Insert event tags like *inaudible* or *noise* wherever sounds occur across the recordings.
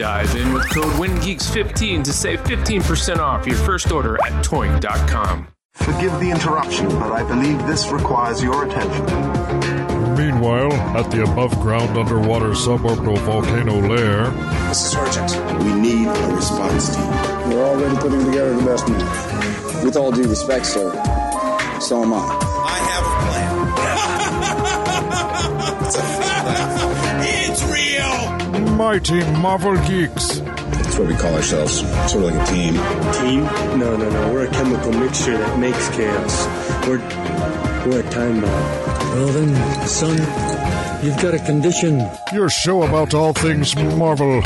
Dive in with code WINGEEKS15 to save 15% off your first order at toynk.com. Forgive the interruption, but I believe this requires your attention. Meanwhile, at the above ground underwater suborbital volcano lair, This is urgent. We need a response team. We're already putting together the best man. With all due respect, sir, so am I. I have a plan. *laughs* it's a mighty Marvel Geeks. That's what we call ourselves. Sort of like a team. Team? No, no, no. We're a chemical mixture that makes chaos. We're we're a time bomb. Well then, son, you've got a condition. Your show about all things Marvel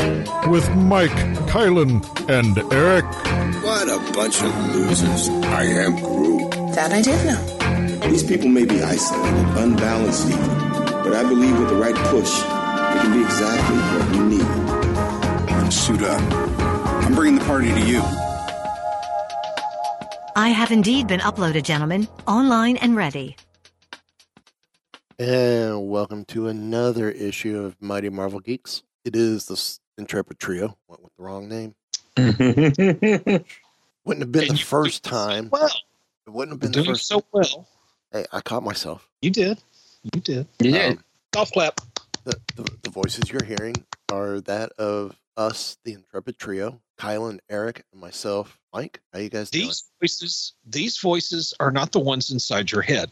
with Mike, Kylan, and Eric. What a bunch of losers. I am Groot. That I did know. These people may be isolated, unbalanced even, but I believe with the right push, it can be exactly what we need. Suit up. I'm bringing the party to you. I have indeed been uploaded, gentlemen, online and ready. And welcome to another issue of Mighty Marvel Geeks. It is the Intrepid Trio. Went with the wrong name. *laughs* Wouldn't have been the first time. Well, It wouldn't have been doing the first. so well. Hey, I caught myself. You did. You did. Um, Golf clap. The, the, the voices you're hearing are that of us, the Intrepid Trio, Kylan, Eric, and myself, Mike. How you guys doing? These voices, these voices are not the ones inside your head.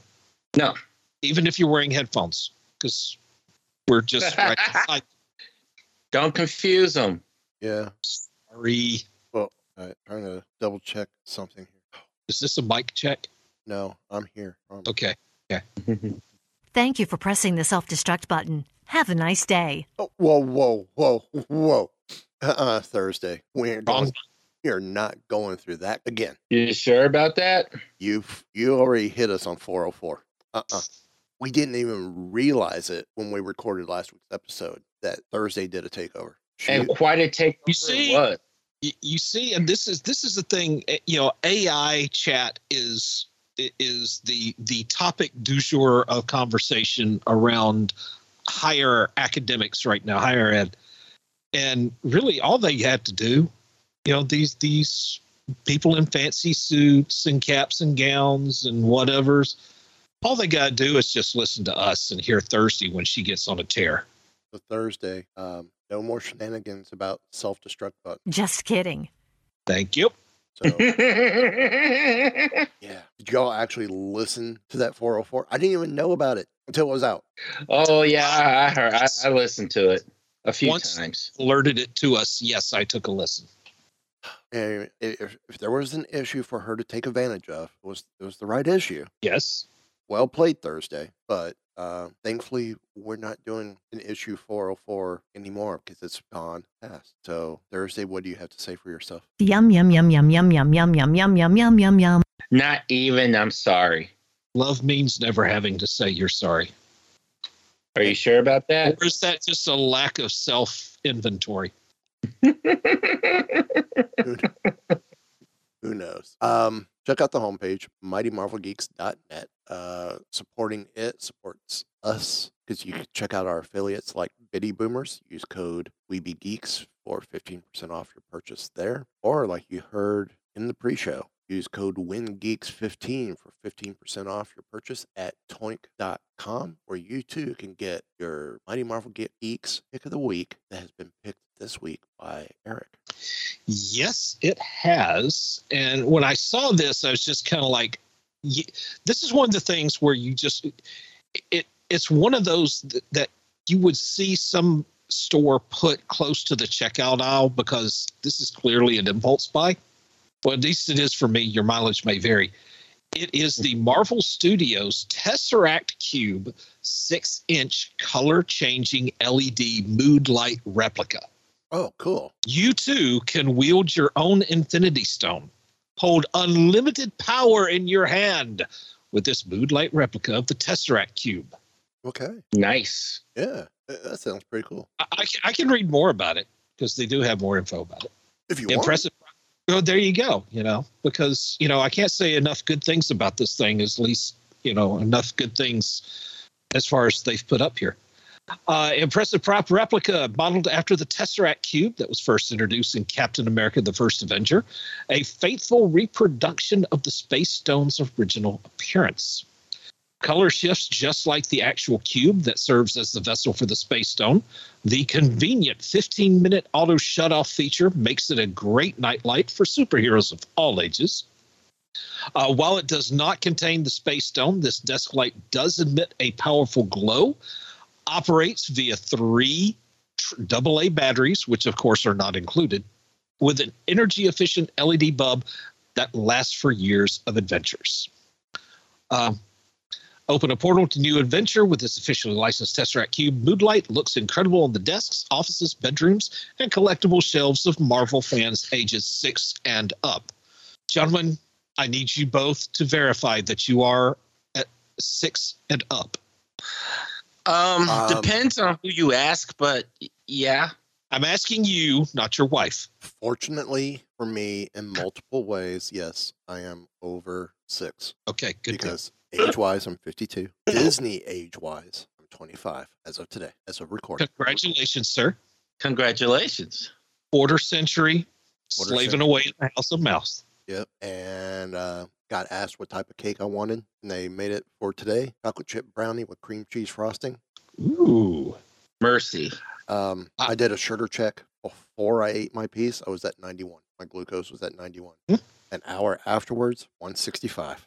No. Even if you're wearing headphones, because we're just *laughs* right inside. Don't confuse them. Yeah. Sorry. Well, I'm trying to double check something here. Is this a mic check? No, I'm here. Um, Okay. *laughs* Thank you for pressing the self destruct button. Have a nice day. Oh, whoa, whoa, whoa, whoa. Uh-uh, Thursday. We're Wrong. going, you're not going through that again. You sure about that? You've you already hit us on 404. Uh-uh. We didn't even realize it when we recorded last week's episode that Thursday did a takeover. And quite a did take You see- what? you, you see and this is this is the thing eh, you know ai chat is is the the topic du jour of conversation around higher academics right now higher ed and really all they had to do you know these these people in fancy suits and caps and gowns and whatevers all they got to do is just listen to us and hear Thursday when she gets on a tear So Thursday, um, no more shenanigans about self-destruct button. Just kidding. thank you So *laughs* yeah, did y'all actually listen to that 404? I didn't even know about it until it was out. oh yeah, I, I heard. I, I listened to it a few Once- times. alerted it to us yes i took a listen And if, if there was an issue for her to take advantage of, it was it was the right issue. yes Well played Thursday, but uh, thankfully we're not doing an issue 404 anymore because it's gone past. So Thursday, what do you have to say for yourself? Yum, yum, yum, yum, yum, yum, yum, yum, yum, yum, yum, yum, yum. Not even. I'm sorry. Love means never having to say you're sorry. Are you sure about that? Or is that just a lack of self inventory? *laughs* Who knows? Um, check out the homepage, mightymarvelgeeks.net. Uh, supporting it supports us because you can check out our affiliates like Bitty Boomers. Use code WeBeGeeks for 15% off your purchase there. Or like you heard in the pre-show, Use code WINGEEKS15 for 15% off your purchase at toynk.com, where you too can get your Mighty Marvel Geeks pick of the week that has been picked this week by Eric. Yes, it has. And when I saw this, I was just kind of like, this is one of the things where you just it it's one of those that you would see some store put close to the checkout aisle because this is clearly an impulse buy. Well, at least it is for me. Your mileage may vary. It is the Marvel Studios Tesseract Cube six inch color changing LED mood light replica. Oh, cool. You too can wield your own Infinity Stone. Hold unlimited power in your hand with this mood light replica of the Tesseract Cube. Okay. Nice. Yeah, that that sounds pretty cool. I, I, can, I can read more about it because they do have more info about it. If you want. Impressive. Oh, there you go. You know, because you know I can't say enough good things about this thing. At least you know enough good things as far as they've put up here. Uh, impressive prop replica modeled after the Tesseract Cube that was first introduced in Captain America: The First Avenger, a faithful reproduction of the Space Stone's original appearance. Color shifts just like the actual cube that serves as the vessel for the Space Stone. The convenient 15 minute auto shut off feature makes it a great nightlight for superheroes of all ages. Uh, while it does not contain the Space Stone, this desk light does emit a powerful glow, operates via three tr- AA batteries, which of course are not included, with an energy efficient LED bulb that lasts for years of adventures. Um, Open a portal to new adventure with this officially licensed Tesseract Cube. Moodlight looks incredible on the desks, offices, bedrooms, and collectible shelves of Marvel fans ages six and up. Gentlemen, I need you both to verify that you are at six and up. Um, Um, depends on who you ask, but yeah. I'm asking you, not your wife. Fortunately for me, in multiple ways, yes, I am over six. Okay, good. Because age *laughs* wise, I'm 52. Disney age wise, I'm 25 as of today, as of recording. Congratulations, sir. Congratulations. Quarter century, Quarter slaving century. away in the House of Mouse. Yep. And uh, got asked what type of cake I wanted, and they made it for today chocolate chip brownie with cream cheese frosting. Ooh. Mercy. Um, Ah. I did a sugar check before I ate my piece. I was at 91. My glucose was at 91. Hmm. An hour afterwards, 165.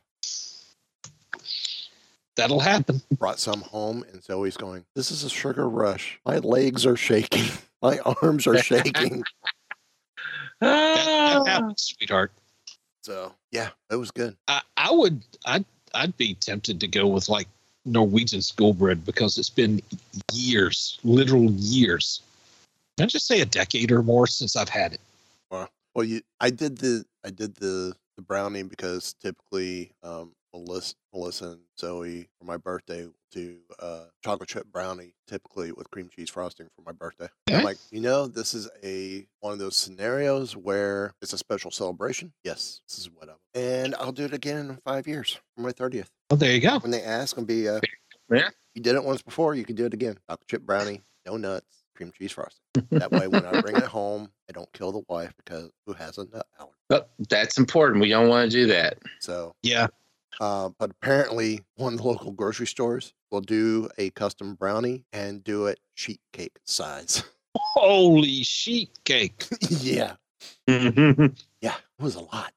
That'll happen. Brought some home, and Zoe's going, This is a sugar rush. My legs are shaking. *laughs* My arms are shaking. That, that happens, sweetheart. so, yeah, it was good. I, I would I'd I'd be tempted to go with like Norwegian school bread because it's been years, literal years. Can I just say a decade or more since I've had it. Well, well, you, I did the, I did the, the brownie because typically, um, Melissa, Melissa and Zoe for my birthday will do uh, chocolate chip brownie, typically with cream cheese frosting for my birthday. I'm like, you know, this is a one of those scenarios where it's a special celebration. Yes, this is what I'm, and I'll do it again in five years for my thirtieth. Oh, there you go. When they ask, and be, uh, Yeah. you did it once before, you can do it again. Chocolate chip brownie, no nuts, cream cheese frosting. That way, when I *laughs* bring it home, I don't kill the wife because who has a nut allergy. But that's important. We don't want to do that. So, Yeah. Uh, but apparently, *laughs* one of the local grocery stores will do a custom brownie and do it sheet cake size. *laughs* Holy sheet cake. yeah, yeah. yeah, it was a lot.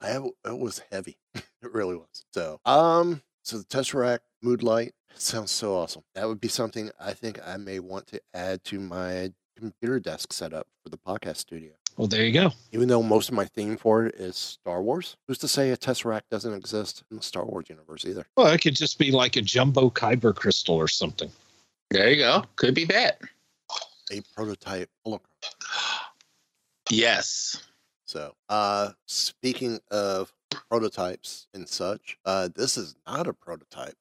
I have, it was heavy. *laughs* it really was. So, um, so the Tesseract Mood Light sounds so awesome. That would be something I think I may want to add to my computer desk setup for the podcast studio. Well, there you go. Even though most of my theme for it is Star Wars, who's to say a Tesseract doesn't exist in the Star Wars universe either? Well, it could just be like a jumbo Kyber crystal or something. There you go. Could be that. A prototype holocron. Yes. So, uh, speaking of prototypes and such, uh, this is not a prototype.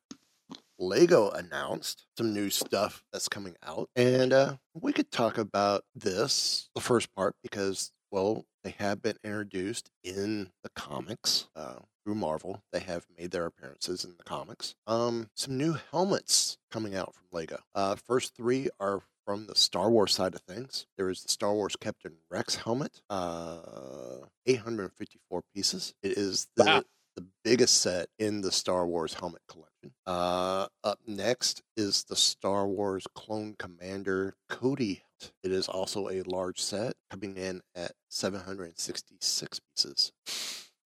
Lego announced some new stuff that's coming out, and uh, we could talk about this, the first part, because, well, they have been introduced in the comics. Uh, through Marvel. They have made their appearances in the comics. Um, some new helmets coming out from Lego. Uh, first three are from the Star Wars side of things. There is the Star Wars Captain Rex helmet, uh, 854 pieces. It is the Wow. the biggest set in the Star Wars helmet collection. Uh, up next is the Star Wars Clone Commander Cody. It is also a large set, coming in at 766 pieces.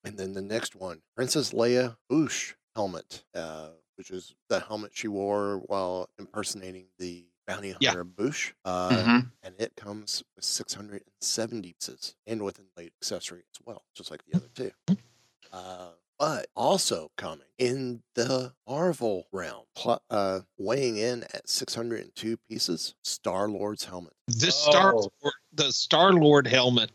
And then the next one, Princess Leia Boushh helmet, uh, which is the helmet she wore while impersonating the bounty Yeah. hunter Boushh. Uh, Mhm. And it comes with 670 pieces and with a late accessory as well, just like the other two. Uh, but also coming in the Marvel realm, pl- uh, weighing in at 602 pieces, Star Lord's helmet. This Star Oh. Lord, the Star Lord helmet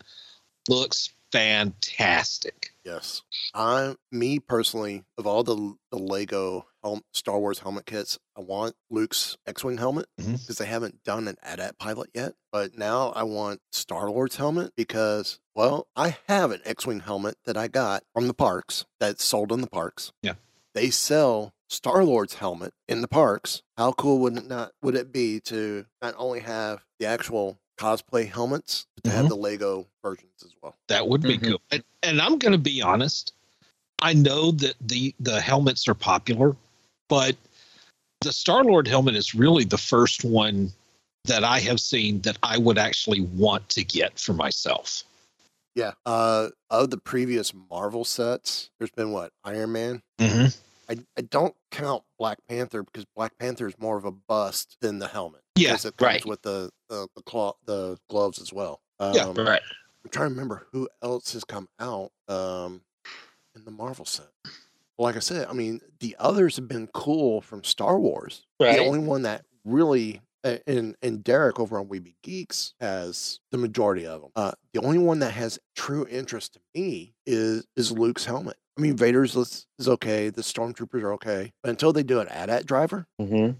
looks fantastic. Yes. I, me personally, of all the, the Lego helm, Star Wars helmet kits, I want Luke's X-wing helmet because they haven't done an AT-AT pilot yet. But now I want Star Lord's helmet because, well, I have an X-wing helmet that I got from the parks that's sold in the parks. Yeah. They sell Star Lord's helmet in the parks. How cool would it not would it be to not only have the actual cosplay helmets, but to have Mhm. the Lego versions as well? That would be Mhm. cool. And, and I'm going to be honest. I know that the the helmets are popular, but the Star Lord helmet is really the first one that I have seen that I would actually want to get for myself. Yeah. Uh, of the previous Marvel sets, there's been what Iron Man. Mm-hmm. I, I don't count Black Panther because Black Panther is more of a bust than the helmet. Yeah, it right. with the the the, claw, the gloves as well. Um, Yeah, Right. I'm trying to remember who else has come out um, in the Marvel set. Well, like I said, I mean the others have been cool from Star Wars. Right. The only one that really a- and and Derek over on We Be Geeks has the majority of them. Uh, the only one that has true interest to me is is Luke's helmet. I mean, Vader's is, is okay. The stormtroopers are okay, but until they do an AT-AT driver, Mm-hmm.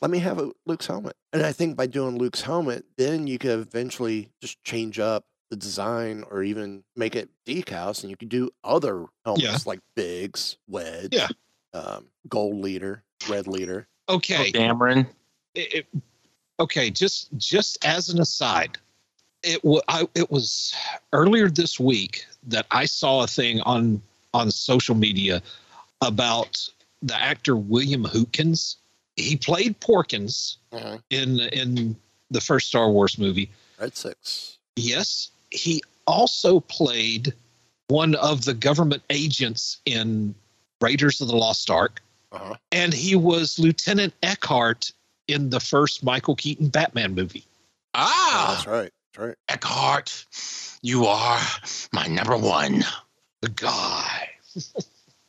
let me have a Luke's helmet. And I think by doing Luke's helmet, then you could eventually just change up the design or even make it decals, and you could do other helmets Yeah. like Biggs, Wedge, Yeah. um, Gold Leader, Red Leader. Okay. Cameron. it, it- okay just just as an aside it was it was earlier this week that i saw a thing on on social media about the actor william hootkins he played porkins Mhm. in in the first star wars movie Red Six. yes he also played one of the government agents in raiders of the lost ark Uh-huh. and he was lieutenant eckhardt in the first michael keaton batman movie Oh, Ah, that's right. That's right. Eckhardt, you are my number one. the guy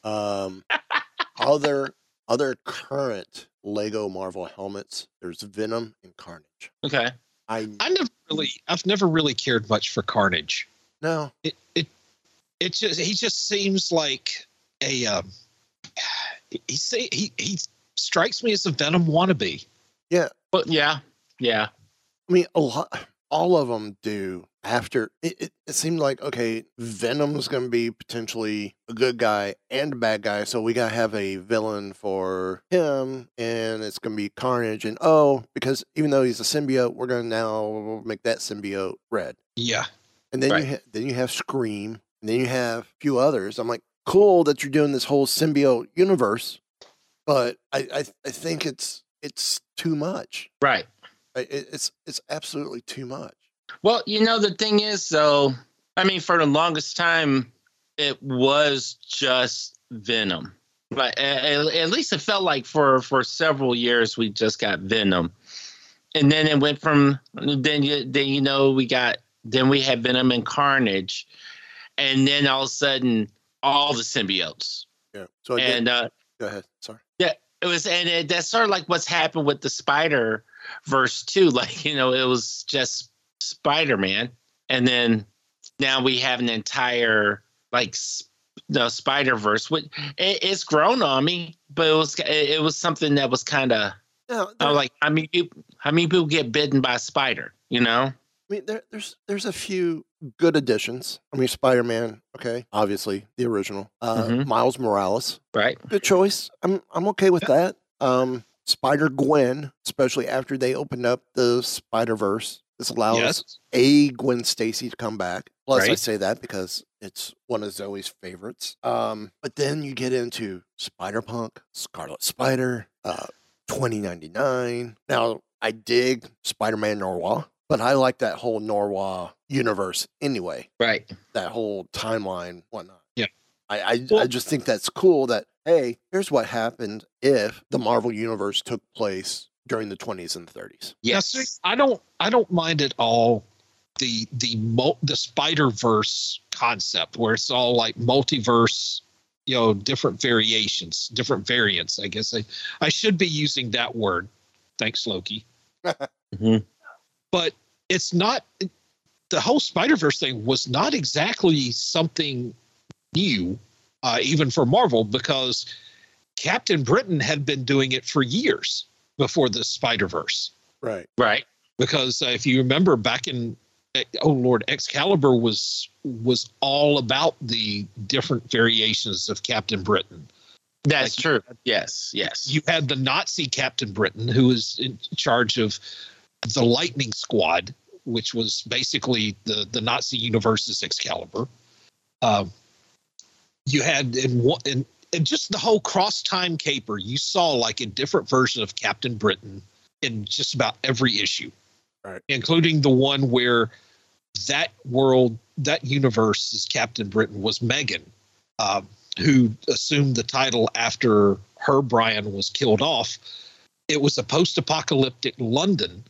Um, *laughs* other other current Lego Marvel helmets. There's Venom and Carnage. Okay. I i never really i've never really cared much for carnage no. it it it just he just seems like a um he say he he strikes me as a venom wannabe Yeah, But yeah. Yeah. I mean, a lot, all of them do. After it, it, it seemed like okay, Venom's going to be potentially a good guy and a bad guy, so we got to have a villain for him, and it's going to be Carnage. And oh, because even though he's a symbiote, we're going to now make that symbiote red. yeah And then Right. you ha- then you have Scream, and then you have a few others. I'm like, cool that you're doing this whole symbiote universe, but I I, I think it's it's too much. Right. It, it's it's absolutely too much. Well, you know, the thing is, though, I mean, for the longest time, it was just Venom. But at, at least it felt like for for several years we just got Venom, and then it went from then you then you know we got then we had Venom and Carnage, and then all of a sudden all the symbiotes. Yeah. So did- and uh, go ahead. Sorry. yeah, it was, and it, that's sort of like what's happened with the Spider Verse too. *laughs* Like you know, it was just Spider Man, and then now we have an entire like the Spider Verse. Which it, it's grown on me, but it was it, it was something that was kind of No, I was like, I mean, how many people get bitten by a spider? You know? I mean, there, there's there's a few good additions. I mean, Spider Man, okay, obviously the original. Uh, Mhm. Miles Morales, Right. good choice. I'm I'm okay with that. Um, Spider Gwen, especially after they opened up the Spider Verse. This allows Yes. a Gwen Stacy to come back. Plus, I say that because it's one of Zoe's favorites. Um, but then you get into Spider Punk, Scarlet Spider, uh, 2099. Now, I dig Spider Man Noir, but I like that whole Noir universe anyway. Right. That whole timeline, whatnot. Yeah. I, I, I just think that's cool that, hey, here's what happened if the Marvel universe took place during the 20s and 30s. Yes, I don't. I don't mind at all the the mul- the Spider Verse concept where it's all like multiverse, you know, different variations, different variants. I guess I I should be using that word. Thanks, Loki. *laughs* Mhm. But it's not. The whole Spider Verse thing was not exactly something new, uh, even for Marvel, because Captain Britain had been doing it for years before the Spider Verse Right. Right. because uh, if you remember back in oh lord excalibur was was all about the different variations of captain britain That's true. Yes. Yes. you had the nazi captain britain who was in charge of the lightning squad which was basically the the nazi universe's excalibur um, you had in one in, in just the whole cross time caper you saw like a different version of captain britain in just about every issue Right. including the one where that world, that universe is Captain Britain was Meggan, um, who assumed the title after her Brian was killed off. It was a post-apocalyptic London,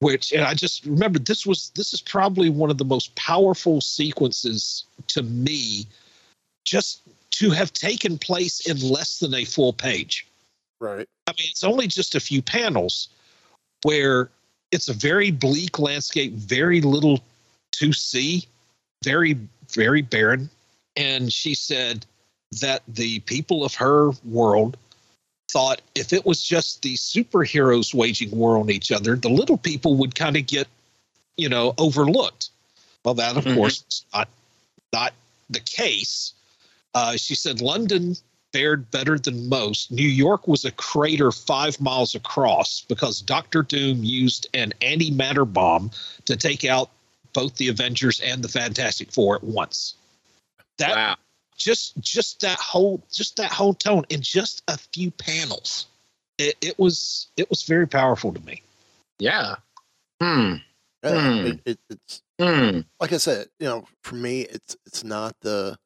which, and I just remember this was this is probably one of the most powerful sequences to me, just to have taken place in less than a full page. Right. I mean, it's only just a few panels where it's a very bleak landscape, very little to see, very, very barren. And she said that the people of her world thought if it was just the superheroes waging war on each other, the little people would kind of get, you know, overlooked. Well, that of Mhm. course is not not the case. Uh, she said London fared better than most. New York was a crater five miles across because Doctor Doom used an antimatter bomb to take out both the Avengers and the Fantastic Four at once. That Wow. just just that whole just that whole tone in just a few panels. It, it was it was very powerful to me. Yeah. Hmm. Yeah, Hmm. it, it, it's Hmm. like I said, you know, for me, it's it's not the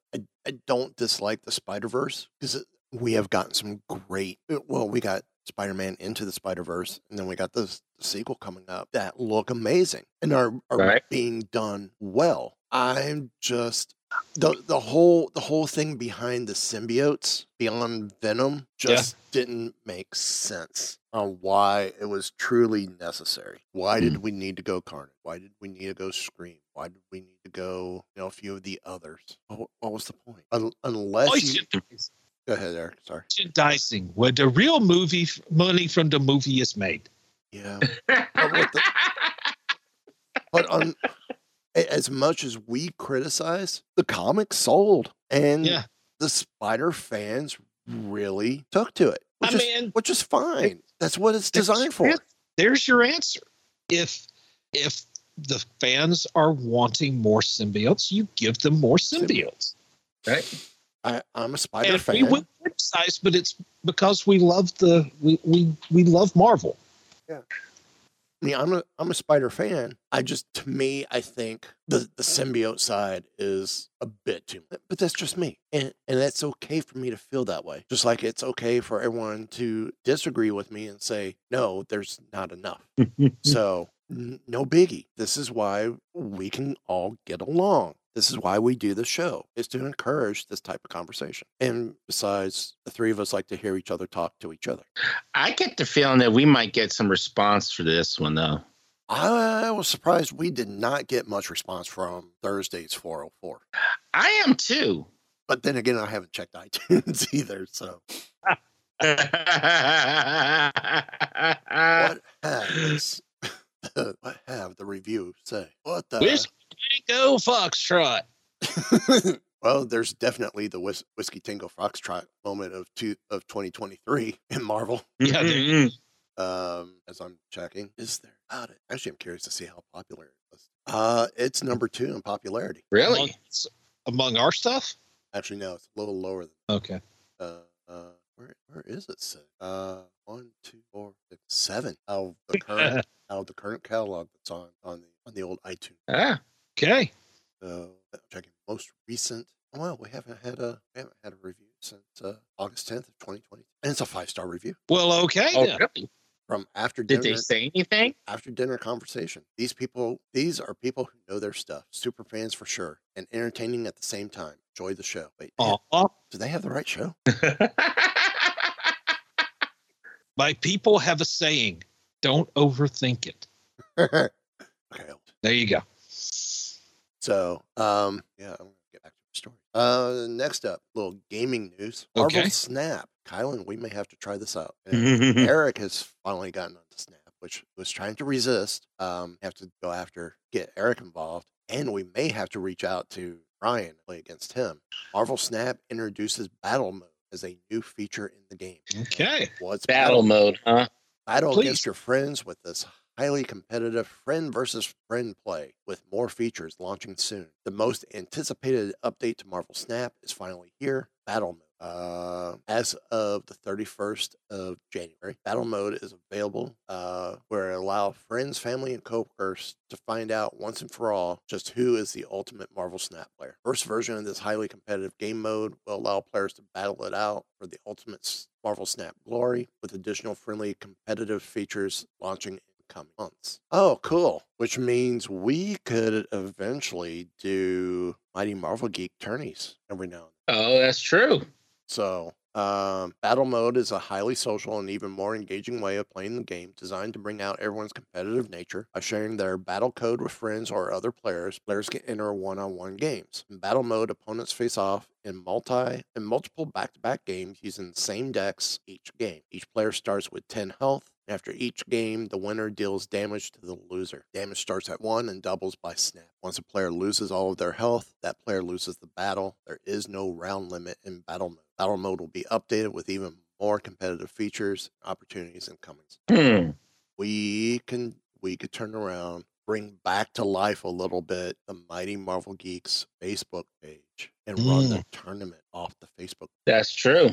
I, don't dislike the Spider Verse because we have gotten some great. uh, Well, we got Spider Man into the Spider Verse, and then we got this the sequel coming up that look amazing and are are Right. being done well. I'm just the the whole the whole thing behind the symbiotes beyond Venom just didn't make sense on why it was truly necessary. Why did we need to go Carnage? Why did we need to go Scream? Why did we need to go you know a few of the others? What, what was the point? Un- oh, unless you go ahead, Eric. Sorry. Merchandising, where the real movie f- money from the movie is made. Yeah. but, the- *laughs* but on as much as we criticize, the comic sold, and Yeah. the Spider fans really took to it, which I is mean, which is fine. That's what it's designed for. There's your answer. If if the fans are wanting more symbiotes, you give them more symbiotes. Right. I, I'm a Spider and fan. we will criticize, but it's because we love the we we, we love Marvel. Yeah. I mean, I'm a I'm a Spider fan. I just to me, I think the the symbiote side is a bit too, much. but that's just me, and and that's okay for me to feel that way. Just like it's okay for everyone to disagree with me and say no, there's not enough. *laughs* so n- no biggie. This is why we can all get along. This is why we do the show is to encourage this type of conversation. And besides, the three of us like to hear each other talk to each other. I get the feeling that we might get some response for this one, though. I was surprised we did not get much response from Thursday's 404. I am too. But then again, I haven't checked *laughs* iTunes either. So, *laughs* what has *laughs* what have the review say? What the? Which way to go Tango Foxtrot. *laughs* well, there's definitely the Whis- whiskey Tango Foxtrot moment of two of 2023 *laughs* in Marvel. Yeah, there you Um, as I'm checking, is there about it? Actually, I'm curious to see how popular it was. Uh, it's number two in popularity. Really? Among, among our stuff? Actually, no, it's a little lower than. Okay. Uh, uh where where is it? Uh, one, two, four, six, seven out of the current *laughs* out of the current catalog that's on on the on the old iTunes. Ah. Okay. So I'm checking most recent. Well, we haven't had a we haven't had a review since uh, August 10th of 2020, and it's a five star review Well, okay. Oh, then. from after Did they say anything? after dinner conversation. These people, these are people who know their stuff. Super fans for sure, and entertaining at the same time. Enjoy the show. Wait, Aw. do they have the right show? *laughs* My people have a saying don't overthink it. *laughs* okay. There you go. So, um, yeah, I'm gonna get back to the story. Uh, next up, little gaming news. Marvel Okay. Snap. Kylan, we may have to try this out. *laughs* Eric has finally gotten onto Snap, which was trying to resist. Um, have to go after get Eric involved, and we may have to reach out to Ryan play against him. Marvel Snap introduces battle mode as a new feature in the game. Okay. What's Battle mode, huh? Battle Please. against your friends with this highly competitive friend versus friend play with more features launching soon. The most anticipated update to Marvel Snap is finally here Battle Mode. Uh, as of the 31st of January, Battle Mode is available uh, where it allow friends, family, and coworkers to find out once and for all just who is the ultimate Marvel Snap player. First version of this highly competitive game mode will allow players to battle it out for the ultimate Marvel Snap glory with additional friendly competitive features launching in coming months. Oh, cool. Which means we could eventually do Mighty Marvel Geek tourneys every now and then. Oh, that's true. So, um, battle mode is a highly social and even more engaging way of playing the game, designed to bring out everyone's competitive nature. By sharing their battle code with friends or other players, players can enter one-on-one games. In battle mode, opponents face off in multi in multiple back-to-back games using the same decks each game. Each player starts with 10 health. After each game, the winner deals damage to the loser. Damage starts at one and doubles by snap. Once a player loses all of their health, that player loses the battle. There is no round limit in battle mode. Battle mode will be updated with even more competitive features, opportunities, and comings. Hmm. We can we could turn around, bring back to life a little bit the Mighty Marvel Geeks Facebook page and run the tournament off the Facebook. That's true.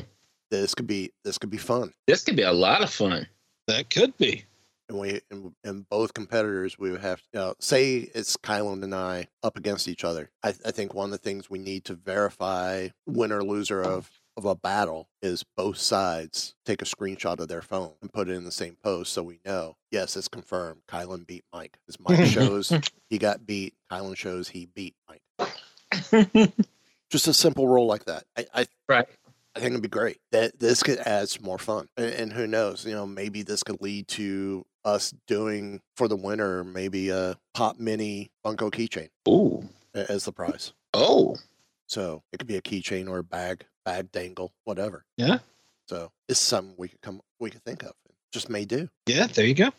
This could be this could be fun. This could be a lot of fun. That could be. and we and, and both competitors we would have you know, say it's Kylan and I up against each other. I, I think one of the things we need to verify winner loser of of a battle is both sides take a screenshot of their phone and put it in the same post so we know yes it's confirmed Kylan beat Mike. As *laughs* Mike shows he got beat, Kylan shows he beat Mike. Just a simple rule like that. I, I right. I think it'd be great. That this could add some more fun, and, and who knows? You know, maybe this could lead to us doing for the winner maybe a pop mini Funko keychain. Ooh, as the prize. Oh, so it could be a keychain or a bag, bag dangle, whatever. Yeah. So it's something we could come, we could think of. Just may do. Yeah, there you go.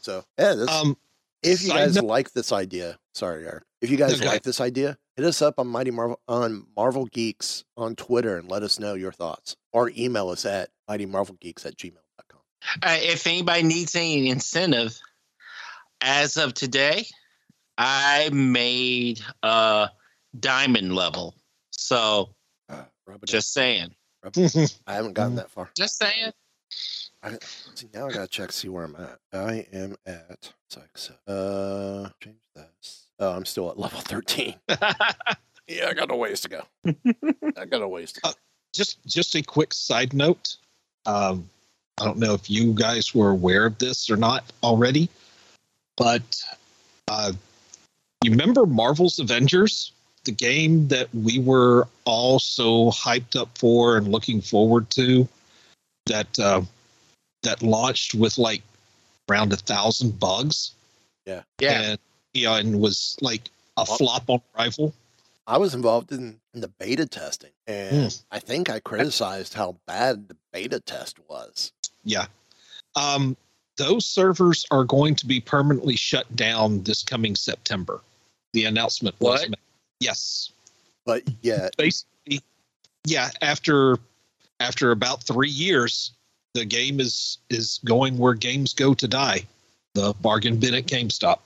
So yeah, this. Um, if you guys note- like this idea, sorry, Eric. If you guys Okay. like this idea, hit us up on Mighty Marvel on Marvel Geeks on Twitter and let us know your thoughts, or email us at Mighty Marvel Geeks at gmail.com. Uh, if anybody needs any incentive, as of today, I made a diamond level. So, just saying. *laughs* I haven't gotten that far. Just saying. I, see, now I gotta check see where I'm at. I am at six. Uh, change this. Oh, I'm still at level thirteen. *laughs* yeah, I got a ways to go. I got a ways to go. just just a quick side note. Um, I don't know if you guys were aware of this or not already, but uh, you remember Marvel's Avengers, the game that we were all so hyped up for and looking forward to, that uh, that launched with like around a thousand bugs. Yeah, yeah, and, you know, and was like a flop on arrival. I was involved in, in the beta testing, and I think I criticized how bad the beta test was. Yeah. Um, those servers are going to be permanently shut down this coming September. The announcement was What? made. Yes. But yet, basically, yeah. After after about three years, the game is is going where games go to die. The bargain bin at GameStop.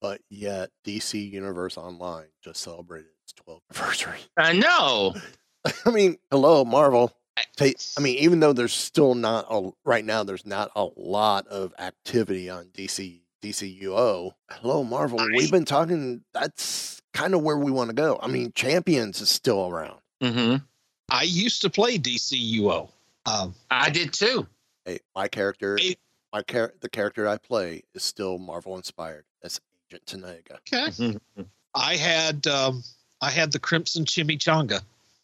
but yet DC Universe Online just celebrated its 12th anniversary. *laughs* I know. I mean, hello, Marvel. I mean, even though there's still not a right now, there's not a lot of activity on DC DCUO. Hello, Marvel. We've been talking. That's kind of where we want to go. I mean, Champions is still around. Mm-hmm. I used to play DCUO. Um, I did too. Hey, my character, my char- the character I play is still Marvel inspired. That's Agent Tenaga. Okay. I had um, I had the Crimson Chimichanga.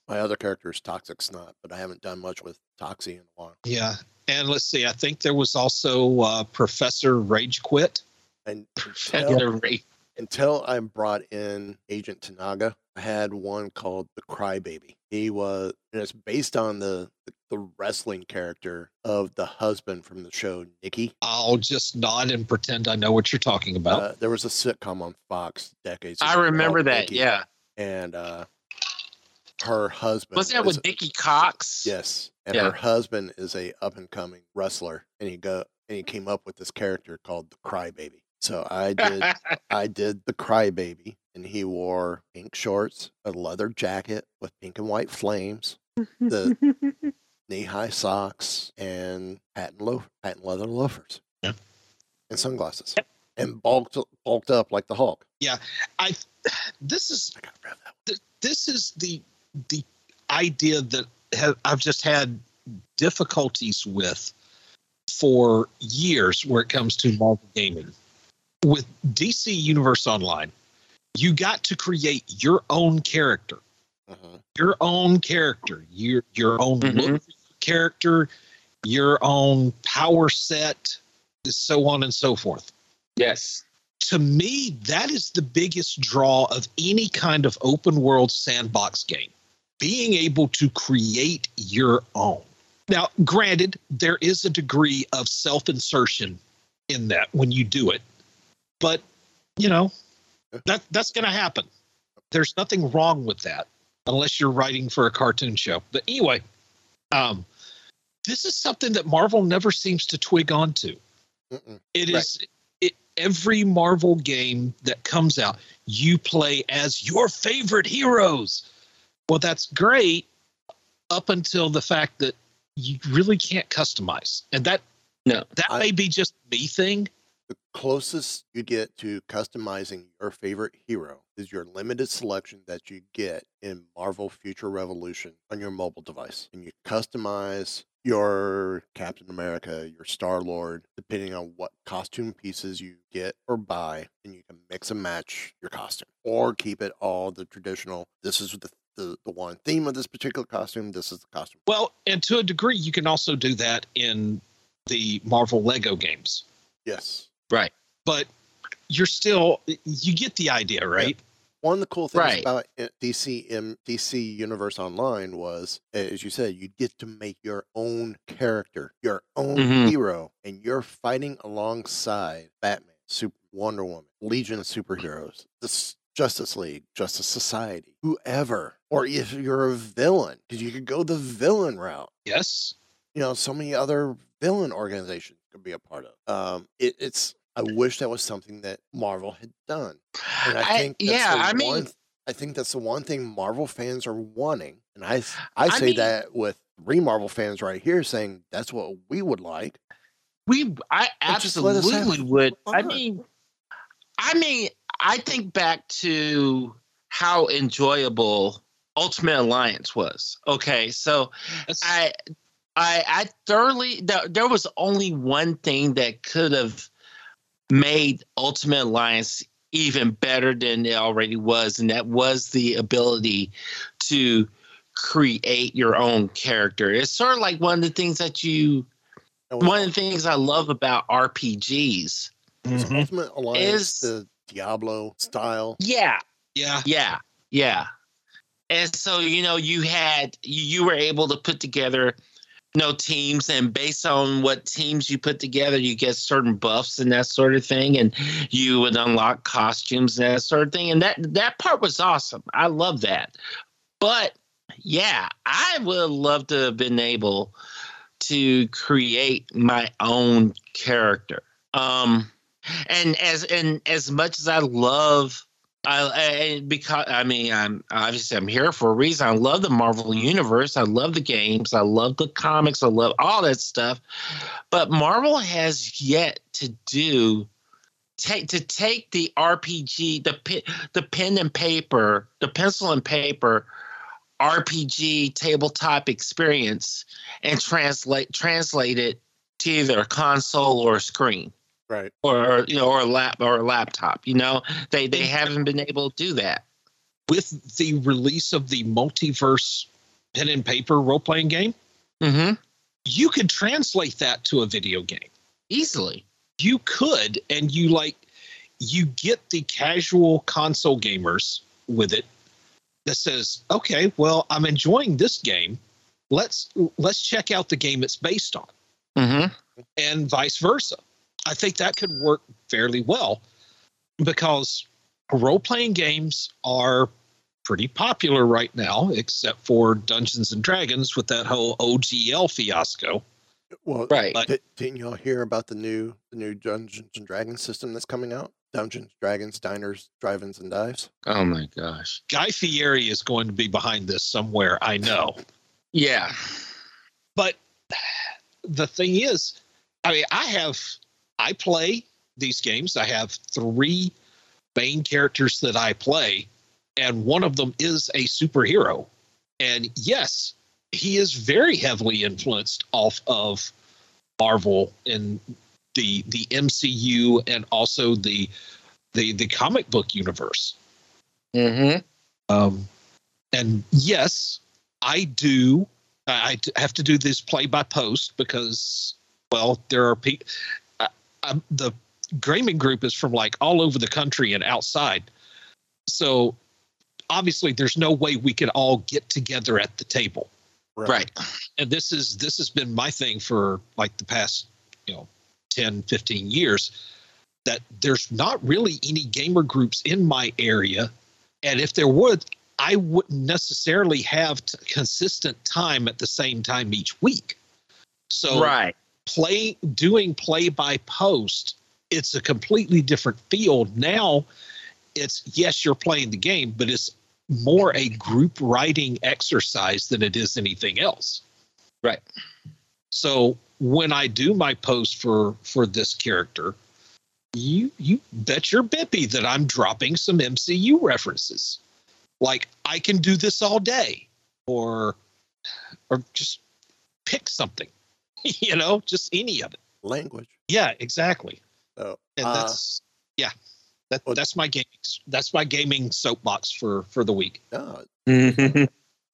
My other character is Toxic Snot, but I haven't done much with Toxie in a while. Yeah, and let's see. I think there was also uh, Professor Rage Quit. And Professor *laughs* until, Rage. until I brought in Agent Tanaga, I had one called the Crybaby. He was, and it's based on the, the the wrestling character of the husband from the show Nikki. I'll just nod and pretend I know what you're talking about. Uh, there was a sitcom on Fox decades. Ago. I remember that. Nikki, Yeah. and uh, her husband Was that with Nikki Cox? Yes, and Yeah. her husband is a up and coming wrestler, and he go and he came up with this character called the Crybaby. So I did *laughs* I did the Crybaby, and he wore pink shorts, a leather jacket with pink and white flames, the *laughs* knee high socks, and patent loaf patent leather loafers, Yeah. and sunglasses, Yep. and bulked bulked up like the Hulk. Yeah, I. *sighs* This is th- this is the the idea that have, I've just had difficulties with for years where it comes to Marvel gaming. With DC Universe Online, you got to create your own character, uh-huh. your own character, your your own mm-hmm. look for your character, your own power set, so on and so forth Yes. to me, that is the biggest draw of any kind of open world sandbox game. Being able to create your own. Now, granted, there is a degree of self insertion in that when you do it, but you know, that that's going to happen. There's nothing wrong with that unless you're writing for a cartoon show. But anyway, um, this is something that Marvel never seems to twig onto. It is it, every Marvel game that comes out, you play as your favorite heroes. Well, that's great up until the fact that you really can't customize, and that no that may be just me thing. Closest you get to customizing your favorite hero is your limited selection that you get in Marvel Future Revolution on your mobile device. And you customize your Captain America, your Star Lord, depending on what costume pieces you get or buy, and you can mix and match your costume or keep it all the traditional. This is the the, the one theme of this particular costume. This is the costume. Well, and to a degree, you can also do that in the Marvel Lego games. Yes. Right. But you're still you get the idea, right? One of the cool things Right. about uh, DC DC Universe Online was, as you said, you get to make your own character, your own Mhm. hero, and you're fighting alongside Batman, Super Wonder Woman, Legion of Superheroes, the S- Justice League, Justice Society, whoever, or if you're a villain, because you could go the villain route. Yes. You know, so many other villain organizations could be a part of. Um, it, it's. I wish that was something that Marvel had done. And I I- think that's yeah, the I mean- I think that's the one thing Marvel fans are wanting, and I I I say mean- that with three Marvel fans right here saying that's what we would like. We, I But just let us have absolutely would. I mean, I mean, I think back to how enjoyable Ultimate Alliance was. Okay, so I, I, I thoroughly. There, there was only one thing that could have made Ultimate Alliance even better than it already was, and that was the ability to create your own character. It's sort of like one of the things that you one of the things I love about RPGs Was mm-hmm. Ultimate Alliance Is- the Diablo style? Yeah. Yeah. Yeah. Yeah. And so, you know, you had you, you were able to put together no teams and based on what teams you put together you get certain buffs and that sort of thing and you would unlock costumes and that sort of thing and that that part was awesome. I love that. But yeah i would love to have been able to create my own character. Um and as and as much as i love I, I because I mean I'm obviously I'm here for a reason. I love the Marvel universe. I love the games. I love the comics. I love all that stuff. But Marvel has yet to do take to take the RPG, the pen, the pen and paper, the pencil and paper RPG tabletop experience and translate translate it to either a console or a screen right. Or you know or a lap or a laptop you know? They they haven't been able to do that. With the release of the multiverse pen and paper role playing game mm-hmm. you could translate that to a video game. Easily. You could and you like you get the casual console gamers with it that says okay well i'm enjoying this game. Let's let's check out the game it's based on. Mm-hmm. and vice versa I think that could work fairly well because role playing games are pretty popular right now, except for Dungeons and Dragons with that whole OGL fiasco. Well, right. But, didn't y'all hear about the new the new Dungeons and Dragons system that's coming out? Dungeons, Dragons, Diners, Drive-ins, and Dives. Oh my gosh! Guy Fieri is going to be behind this somewhere. I know. yeah, but the thing is, I mean, I have I play these games. I have three main characters that I play, and one of them is a superhero. And yes, he is very heavily influenced off of Marvel and the the MCU and also the the the comic book universe. Mm-hmm. Um, and yes, I do. I have to do this play by post because, well, there are people um, the gaming group is from like all over the country and outside. So obviously there's no way we can all get together at the table. Right. right. And this is this has been my thing for like the past, you know, 10, 15 years that there's not really any gamer groups in my area and if there would I wouldn't necessarily have t- consistent time at the same time each week. So right play doing play by post it's a completely different field. Now it's yes you're playing the game but it's more a group writing exercise than it is anything else. Right. So when i do my post for for this character you you bet your bippy that i'm dropping some mcu references. Like i can do this all day or or just pick something *laughs* you know, just any of it. Language. Yeah, exactly. Oh, and uh, that's yeah, that that's my gaming that's my gaming soapbox for for the week. No. Mm-hmm.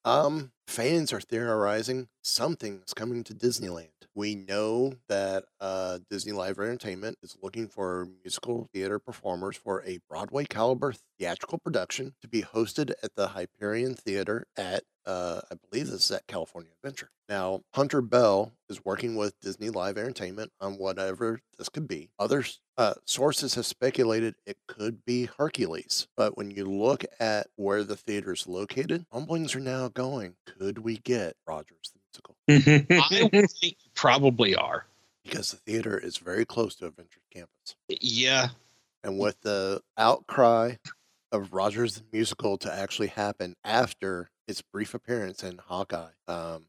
um, fans are theorizing something's coming to Disneyland. We know that uh, Disney Live Entertainment is looking for musical theater performers for a Broadway caliber theatrical production to be hosted at the Hyperion Theater at uh, I believe this is at California Adventure. Now, Hunter Bell is working with Disney Live Entertainment on whatever this could be. Other uh, sources have speculated it could be Hercules, but when you look at where the theater is located, rumblings are now going. Could we get Rogers the musical? I would *laughs* think probably are because the theater is very close to Avengers Campus. Yeah, and with the outcry of Rogers the musical to actually happen after its brief appearance in Hawkeye. Um,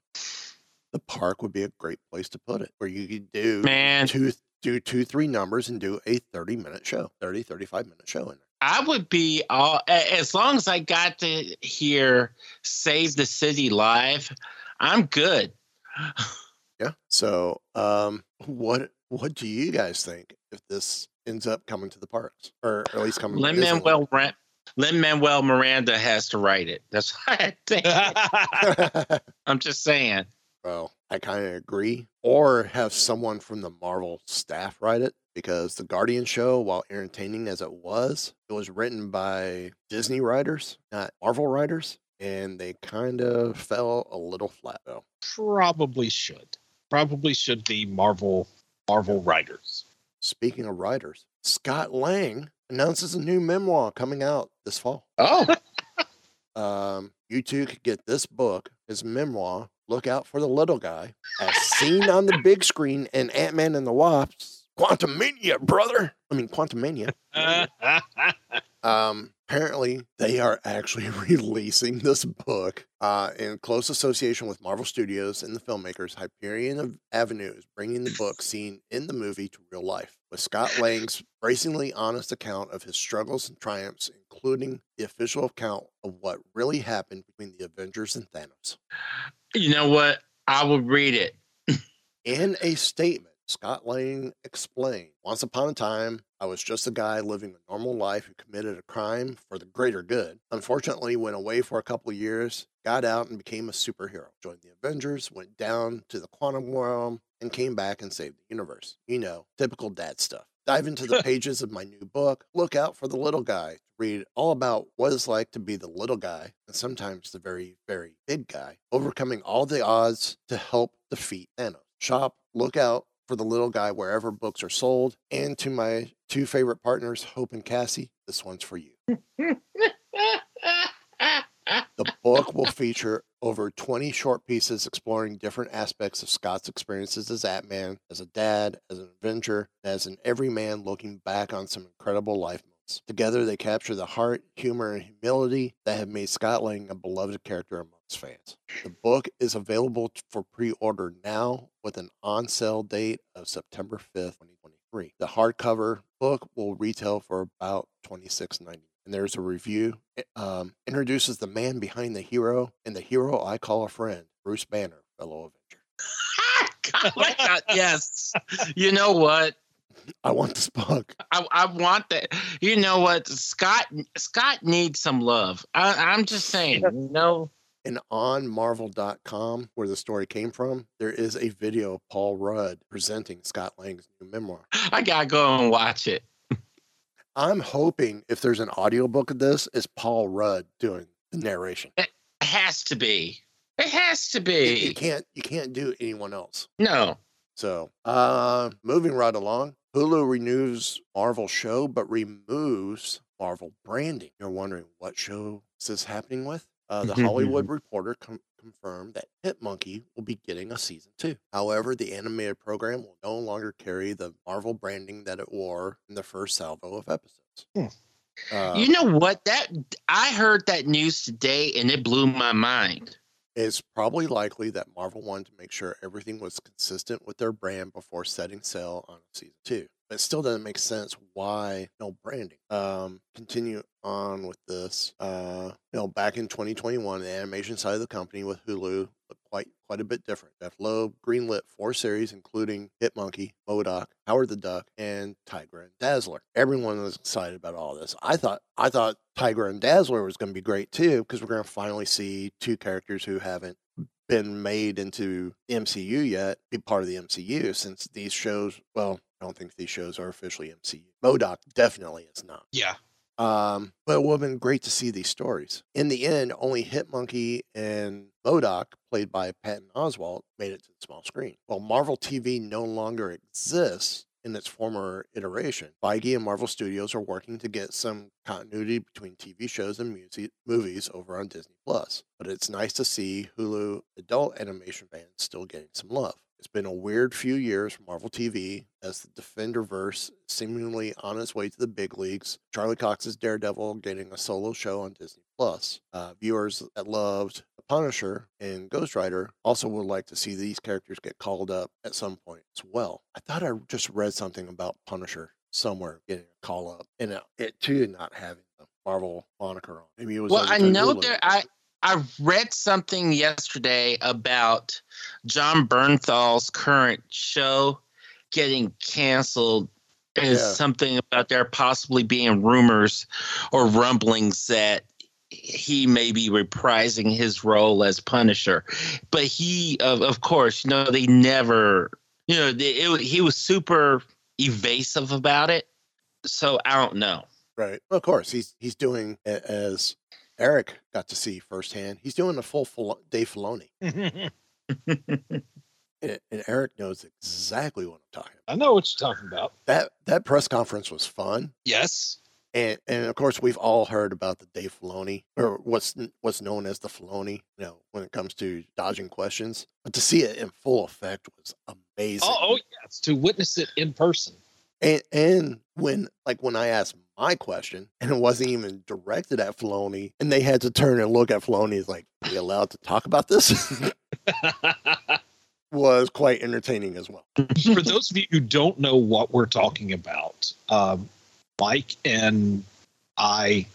the park would be a great place to put it, where you could do Man. two, do two, three numbers and do a 30 minute show, 30, 35 minute show in there. I would be all as long as I got to hear "Save the City" live. I'm good. *sighs* Yeah. So, um, what what do you guys think if this ends up coming to the parks, or at least coming? Lin Manuel Lin Manuel Miranda has to write it. That's *laughs* what I think. *laughs* I'm just saying. Well, I kind of agree. Or have someone from the Marvel staff write it because the Guardian show, while entertaining as it was, it was written by Disney writers, not Marvel writers, and they kind of fell a little flat though. Probably should. probably should be Marvel Marvel writers. Speaking of writers, Scott Lang announces a new memoir coming out this fall. Oh, Um, you two could get this book, his memoir, Look Out for the Little Guy, as seen on the big screen in Ant Man and the Wasps. Quantumania, brother. I mean, Quantumania. *laughs* Um, apparently, they are actually *laughs* releasing this book uh, in close association with Marvel Studios and the filmmakers. Hyperion of Avenue is bringing the book seen in the movie to real life, with Scott Lang's bracingly honest account of his struggles and triumphs, including the official account of what really happened between the Avengers and Thanos. you know what? I will read it. *laughs* In a statement, Scott Lang explained Once upon a time, I was just a guy living a normal life who committed a crime for the greater good. Unfortunately, went away for a couple of years, got out and became a superhero. Joined the Avengers, went down to the quantum realm, and came back and saved the universe. You know, typical dad stuff. Dive into the *laughs* pages of my new book. Look out for the little guy. to Read all about what it's like to be the little guy and sometimes the very, very big guy, overcoming all the odds to help defeat Thanos. Shop, look out for the little guy wherever books are sold. And to my two favorite partners, Hope and Cassie, this one's for you. The book will *laughs* feature over 20 short pieces exploring different aspects of Scott's experiences as Ant-Man, as a dad, as an Avenger, as an everyman looking back on some incredible life moments. Together, they capture the heart, humor, and humility that have made Scott Lang a beloved character amongst fans. The book is available for pre-order now with an on-sale date of September 5th, 2023. The hardcover book will retail for about $26.99 and there's a review it, um, introduces the man behind the hero and the hero I call a friend, Bruce Banner, fellow Avenger. *laughs* Oh God, yes. You know what? *laughs* I want this book. I, I want that. You know what? Scott Scott needs some love. I, I'm just saying. No. And on Marvel.com, where the story came from, there is a video of Paul Rudd presenting Scott Lang's new memoir. I gotta go and watch it. I'm hoping if there's an audiobook of this, it's Paul Rudd doing the narration. It has to be. It has to You, be. you can't you can't do anyone else. No. So, uh, moving right along, Hulu renews Marvel show but removes Marvel branding. You're wondering what show is this happening with? Uh, the Hollywood *laughs* Reporter com- confirmed that Hit-Monkey will be getting a season two. However, the animated program will no longer carry the Marvel branding that it wore in the first salvo of episodes. Uh, you know what? That I heard that news today and it blew my mind. It's probably likely that Marvel wanted to make sure everything was consistent with their brand before setting sail on season two. But it still doesn't make sense why no branding. Um, continue on with this. Uh, you know, back in 2021, the animation side of the company with Hulu looked quite quite a bit different. Jeff Loeb greenlit four series, including Hit-Monkey, MODOK, Howard the Duck, and Tigra and Dazzler. Everyone was excited about all this. I thought I thought Tigra and Dazzler was going to be great too because we're going to finally see two characters who haven't been made into MCU yet be part of the MCU since these shows. Well, I don't think these shows are officially MCU. MODOK definitely is not. Yeah. Um, but it would have been great to see these stories. In the end, only Hit-Monkey and MODOK, played by Patton Oswalt, made it to the small screen. While Marvel TV no longer exists in its former iteration, Feige and Marvel Studios are working to get some continuity between TV shows and music, movies over on Disney Plus. But it's nice to see Hulu adult animation fans still getting some love. It's been a weird few years for Marvel TV as the Defenderverse seemingly on its way to the big leagues. Charlie Cox's Daredevil getting a solo show on Disney Plus. Uh, viewers that loved The Punisher and Ghost Rider also would like to see these characters get called up at some point as well. I thought I just read something about Punisher somewhere getting a call up and it, it too not having the Marvel moniker on. Maybe it was Well, I know there. I I read something yesterday about Jon Bernthal's current show getting canceled. Is Yeah. something about there possibly being rumors or rumblings that he may be reprising his role as Punisher, but he, of, of course, you know, they never, you know, they, it, he was super evasive about it. So I don't know. Right. Well, of course, he's he's doing as Eric got to see firsthand. He's doing a full Fil- Dave Filoni. *laughs* And, and Eric knows exactly what I'm talking I know what you're talking about. That that press conference was fun. Yes. And and of course we've all heard about the Dave Filoni or what's what's known as the Filoni, you know, when it comes to dodging questions. But to see it in full effect was amazing. Oh, oh yes, to witness it in person. And and when like when I asked my question and it wasn't even directed at Filoni, and they had to turn and look at Filoni, is like, "Are we allowed to talk about this?" *laughs* was quite entertaining as well. For those of you who don't know what we're talking about, um, Mike and I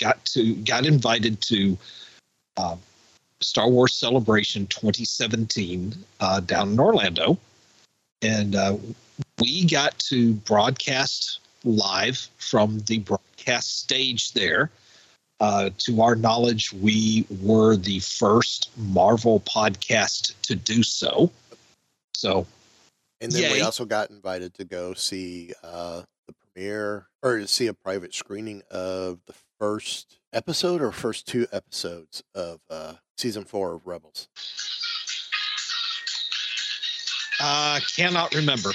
got to got invited to uh, Star Wars Celebration 2017 uh, down in Orlando, and uh, we got to broadcast live from the broadcast stage there. Uh, to our knowledge, we were the first Marvel podcast to do so. So, And then we also got invited to go see uh, the premiere or to see a private screening of the first episode or first two episodes of uh, season four of Rebels. uh, cannot remember.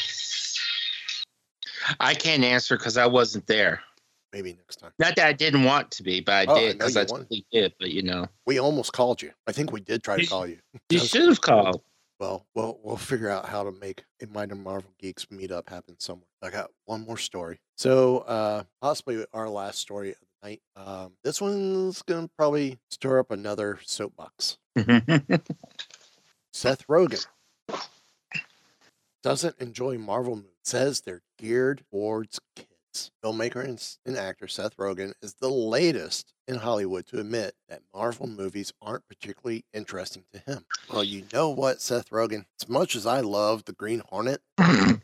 I can't answer because I wasn't there. Maybe next time. Not that I didn't want to be, but I Oh, did because you I totally did. But you know, We almost called you. I think we did try to call you. you *laughs* should have called. Well, we'll we'll figure out how to make a minor Marvel Geeks meetup happen somewhere. I got one more story. So uh possibly our last story of the night. Um this one's gonna probably stir up another soapbox. *laughs* Seth Rogen doesn't enjoy Marvel movies. Says they're geared towards kids. Filmmaker and, and actor Seth Rogen is the latest in Hollywood to admit that Marvel movies aren't particularly interesting to him. Well, you know what, Seth Rogen? As much as I love the Green Hornet, *laughs* your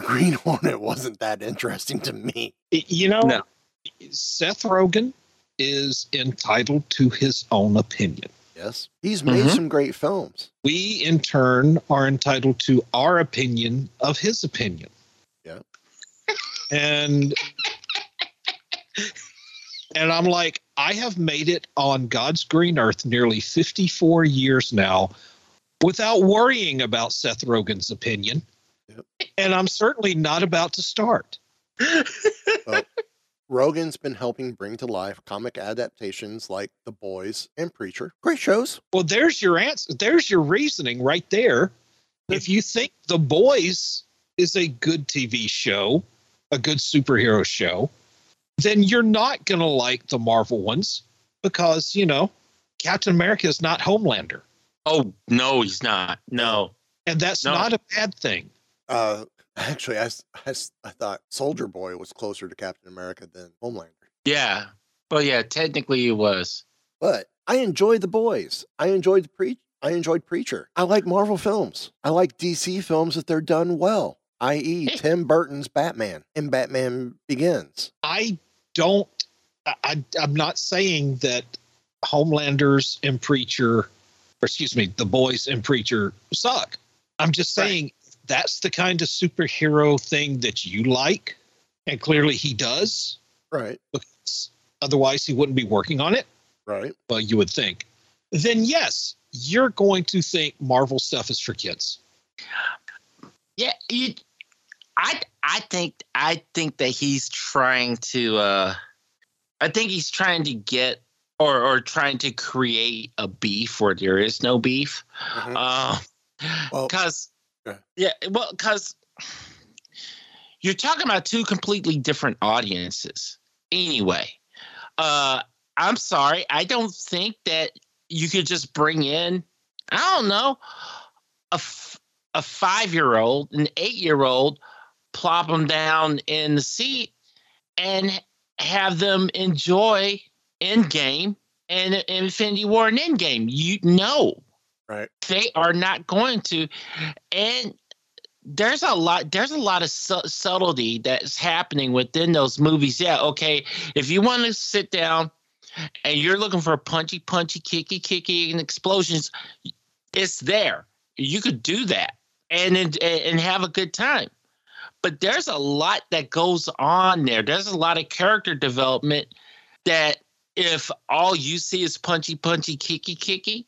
Green *laughs* Hornet wasn't that interesting to me. You know, Seth Rogen is entitled to his own opinion. Yes. He's made mm-hmm. some great films. We, in turn, are entitled to our opinion of his opinion. Yeah. And and I'm like, I have made it on God's green earth nearly 54 years now without worrying about Seth Rogen's opinion. And I'm certainly not about to start. Well, Rogen's been helping bring to life comic adaptations like The Boys and Preacher. Great shows. Well, there's your answer. There's your reasoning right there. If you think The Boys is a good TV show, a good superhero show, then you're not going to like the Marvel ones because, you know, Captain America is not Homelander. Oh no, he's not. No, And that's No. not a bad thing. Uh, actually, I I thought Soldier Boy was closer to Captain America than Homelander. yeah, well, yeah, technically it was. But I enjoyed The Boys. I enjoyed the pre- I enjoyed Preacher. I like Marvel films. I like DC films if they're done well, i.e., eh. Tim Burton's Batman and Batman Begins. I don't, I, I, I'm not saying that Homelanders and Preacher, or excuse me, The Boys and Preacher suck. I'm just saying that's the kind of superhero thing that you like. And clearly he does. Right. Because otherwise he wouldn't be working on it. Right. Well, you would think. Then yes, you're going to think Marvel stuff is for kids. Yeah, you, I I think I think that he's trying to. uh I think he's trying to get or or trying to create a beef where there is no beef. Uh, because yeah, well, because you're talking about two completely different audiences. Anyway, uh, I'm sorry, I don't think that you could just bring in, I don't know, a f- a five year old, an eight year old, plop them down in the seat, and have them enjoy Endgame and Infinity War and Endgame. You know, right? They are not going to, and there's a lot there's a lot of su- subtlety that's happening within those movies. Yeah okay if you want to sit down and you're looking for punchy punchy kicky kicky and explosions it's there. You could do that and and, and have a good time. But there's a lot that goes on there. There's a lot of character development that if all you see is punchy punchy kicky kicky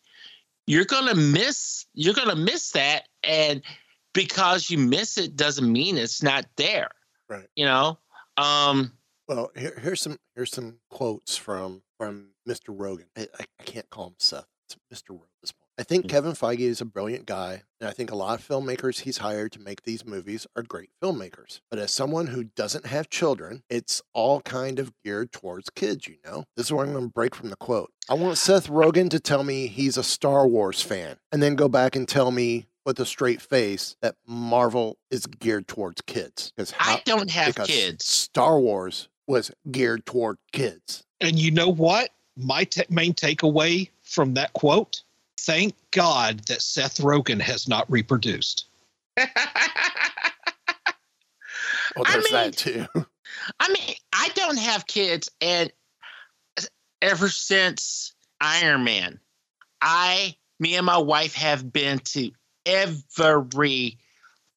you're gonna miss you're gonna miss that and because you miss it doesn't mean it's not there right. you know? Um well here, here's some here's some quotes from from mr rogen. I, I, can't call him seth it's mr rogen at this point I think mm. Kevin Feige is a brilliant guy, and I think a lot of filmmakers he's hired to make these movies are great filmmakers. But as someone who doesn't have children, it's all kind of geared towards kids, you know? This is where I'm going to break from the quote. I want Seth Rogen to tell me he's a Star Wars fan, and then go back and tell me with a straight face that Marvel is geared towards kids. Because I don't have kids. Star Wars was geared toward kids. And you know what? My ta main takeaway from that quote thank God that Seth Rogen has not reproduced. Well, I there's mean- that too. *laughs* I mean, I don't have kids, and ever since Iron Man, I, me and my wife have been to every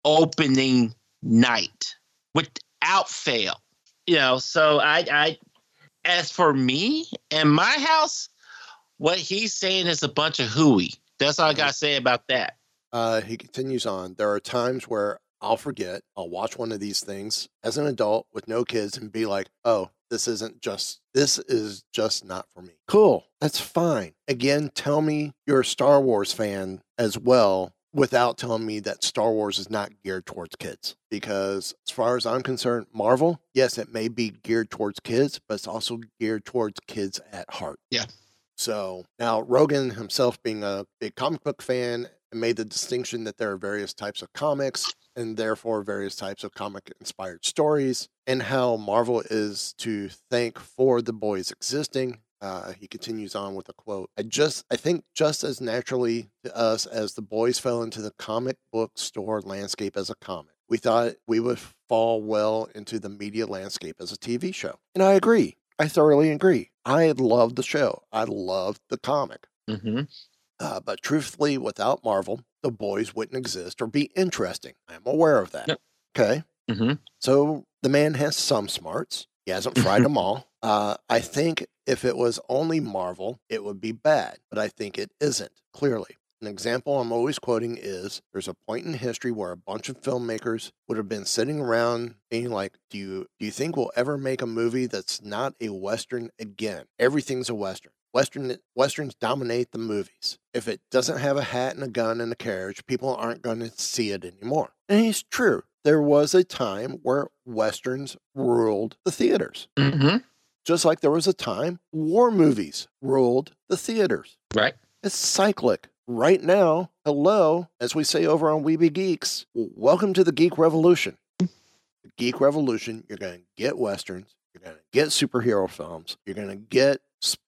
opening night without fail. You know, so I, I, as for me and my house, what he's saying is a bunch of hooey. That's all I gotta say about that. Uh, he continues on. There are times where I'll forget. I'll watch one of these things as an adult with no kids and be like, "Oh, this isn't just. This is just not for me." Cool. That's fine. Again, tell me you're a Star Wars fan as well, without telling me that Star Wars is not geared towards kids. Because as far as I'm concerned, Marvel, yes, it may be geared towards kids, but it's also geared towards kids at heart. Yeah. So now Rogen himself being a big comic book fan made the distinction that there are various types of comics and therefore various types of comic inspired stories and how Marvel is to thank for the boys existing. Uh, he continues on with a quote. I just, I think just as naturally to us as the boys fell into the comic book store landscape as a comic, we thought we would fall well into the media landscape as a TV show. And I agree. I thoroughly agree. I loved the show. I loved the comic. Mm-hmm. Uh, but truthfully, without Marvel, the boys wouldn't exist or be interesting. I'm aware of that. Okay. Mm-hmm. So the man has some smarts. He hasn't fried *laughs* them all. Uh, I think if it was only Marvel, it would be bad, but I think it isn't, clearly. An example I'm always quoting is there's a point in history where a bunch of filmmakers would have been sitting around being like, Do you do you think we'll ever make a movie that's not a Western again? Everything's a Western. Western Westerns dominate the movies. If it doesn't have a hat and a gun and a carriage, people aren't going to see it anymore. And it's true. There was a time where Westerns ruled the theaters. Mm-hmm. Just like there was a time war movies ruled the theaters. Right. It's cyclic. Right now, hello, as we say over on We Be Geeks, welcome to the Geek Revolution. The Geek Revolution, you're going to get Westerns, you're going to get superhero films, you're going to get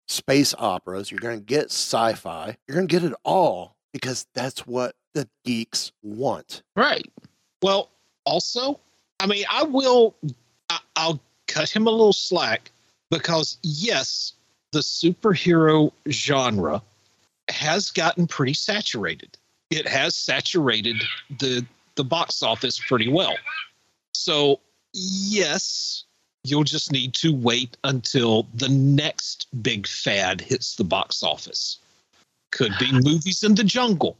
space operas, you're going to get sci fi, you're going to get it all because that's what the geeks want. Right. Well, also, I mean, I will, I, I'll cut him a little slack because, yes, the superhero genre has gotten pretty saturated. It has saturated the the box office pretty well. So, yes, you'll just need to wait until the next big fad hits the box office. Could be movies in the jungle.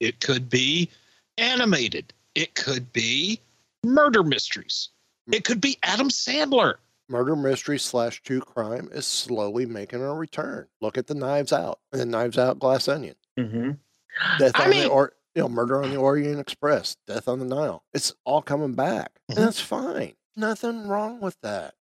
It could be animated. It could be murder mysteries. It could be Adam Sandler. Murder mystery slash true crime is slowly making a return. Look at the Knives Out and the Knives Out Glass Onion. Mm-hmm. Death I on the or you know, Murder on the Orient Express, Death on the Nile. It's all coming back, and that's fine. Nothing wrong with that.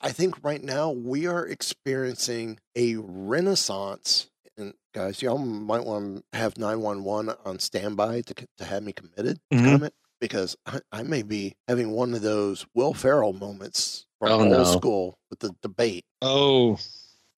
I think right now we are experiencing a renaissance. And guys, y'all might want to have nine one one on standby to to have me committed Mhm. comment because I, I may be having one of those Will Ferrell moments from Oh, old no. school with the debate. Oh,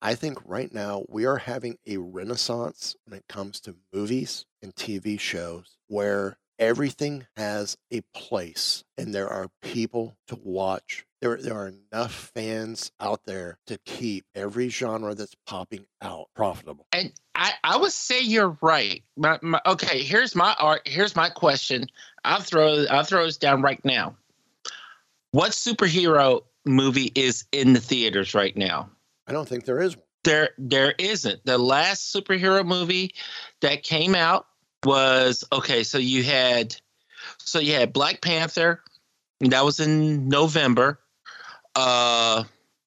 I think right now we are having a renaissance when it comes to movies and TV shows where everything has a place and there are people to watch. There, there are enough fans out there to keep every genre that's popping out profitable. And I, I would say you're right. My, my, okay, here's my art. Here's my question. I'll throw I'll throw this down right now. What superhero movie is in the theaters right now? I don't think there is one. There, there isn't. The last superhero movie that came out was okay. So you had, so you had Black Panther. That was in November. Uh,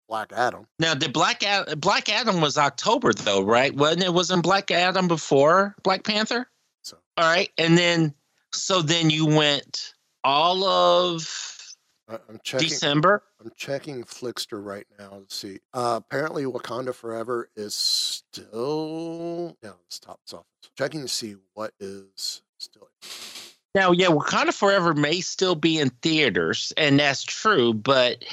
Black Adam. now the Black Adam, Black Adam was October though, right? Wasn't it? Wasn't Black Adam before Black Panther? So. All right, and then so then you went all of I'm checking. December. I'm checking Flixster right now to see. Uh, apparently, Wakanda Forever is still. Top this off. Checking to see what is still. Now, yeah, Wakanda Forever may still be in theaters, and that's true, but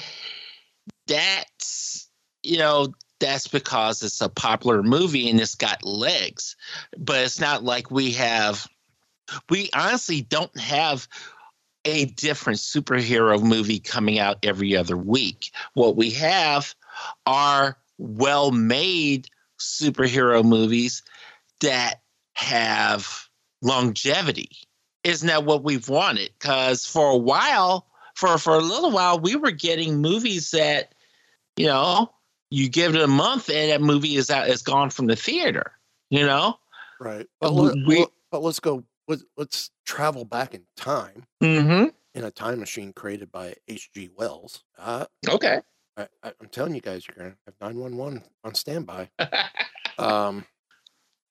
that's you know that's because it's a popular movie and it's got legs. But it's not like we have. We honestly don't have a different superhero movie coming out every other week. What we have are well-made superhero movies that have longevity isn't that what we've wanted? Because for a while, for for a little while, we were getting movies that, you know, you give it a month and that movie is out, is gone from the theater. You know, Right. But, we- let, we- let- but let's go. Let's, let's travel back in time mm-hmm. in a time machine created by H.G. Wells. Uh, Okay. I, I'm telling you guys, you're gonna have 911 on standby. *laughs* um,